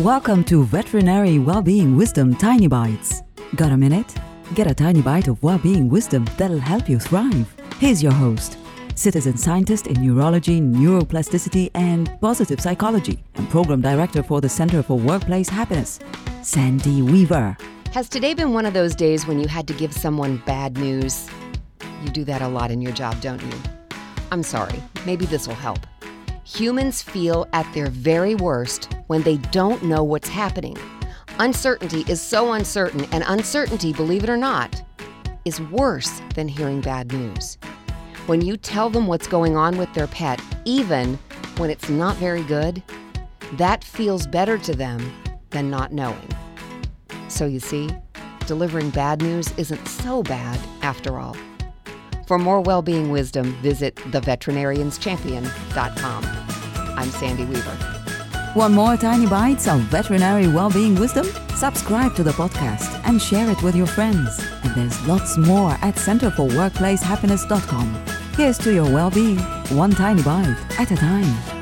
Welcome to Veterinary Wellbeing Wisdom Tiny Bites. Got a minute? Get a tiny bite of well-being wisdom that'll help you thrive. Here's your host, citizen scientist in neurology, neuroplasticity, and positive psychology, and program director for the Center for Workplace Happiness, Sandy Weaver. Has today been one of those days when you had to give someone bad news? You do that a lot in your job, don't you? I'm sorry, maybe this will help. Humans feel at their very worst when they don't know what's happening. Uncertainty is so uncertain, and uncertainty, believe it or not, is worse than hearing bad news. When you tell them what's going on with their pet, even when it's not very good, that feels better to them than not knowing. So you see, delivering bad news isn't so bad after all. For more well-being wisdom, visit theveterinarianschampion.com. I'm Sandy Weaver. Want more tiny bites of veterinary well-being wisdom? Subscribe to the podcast and share it with your friends. And there's lots more at centerforworkplacehappiness.com. Here's to your well-being, one tiny bite at a time.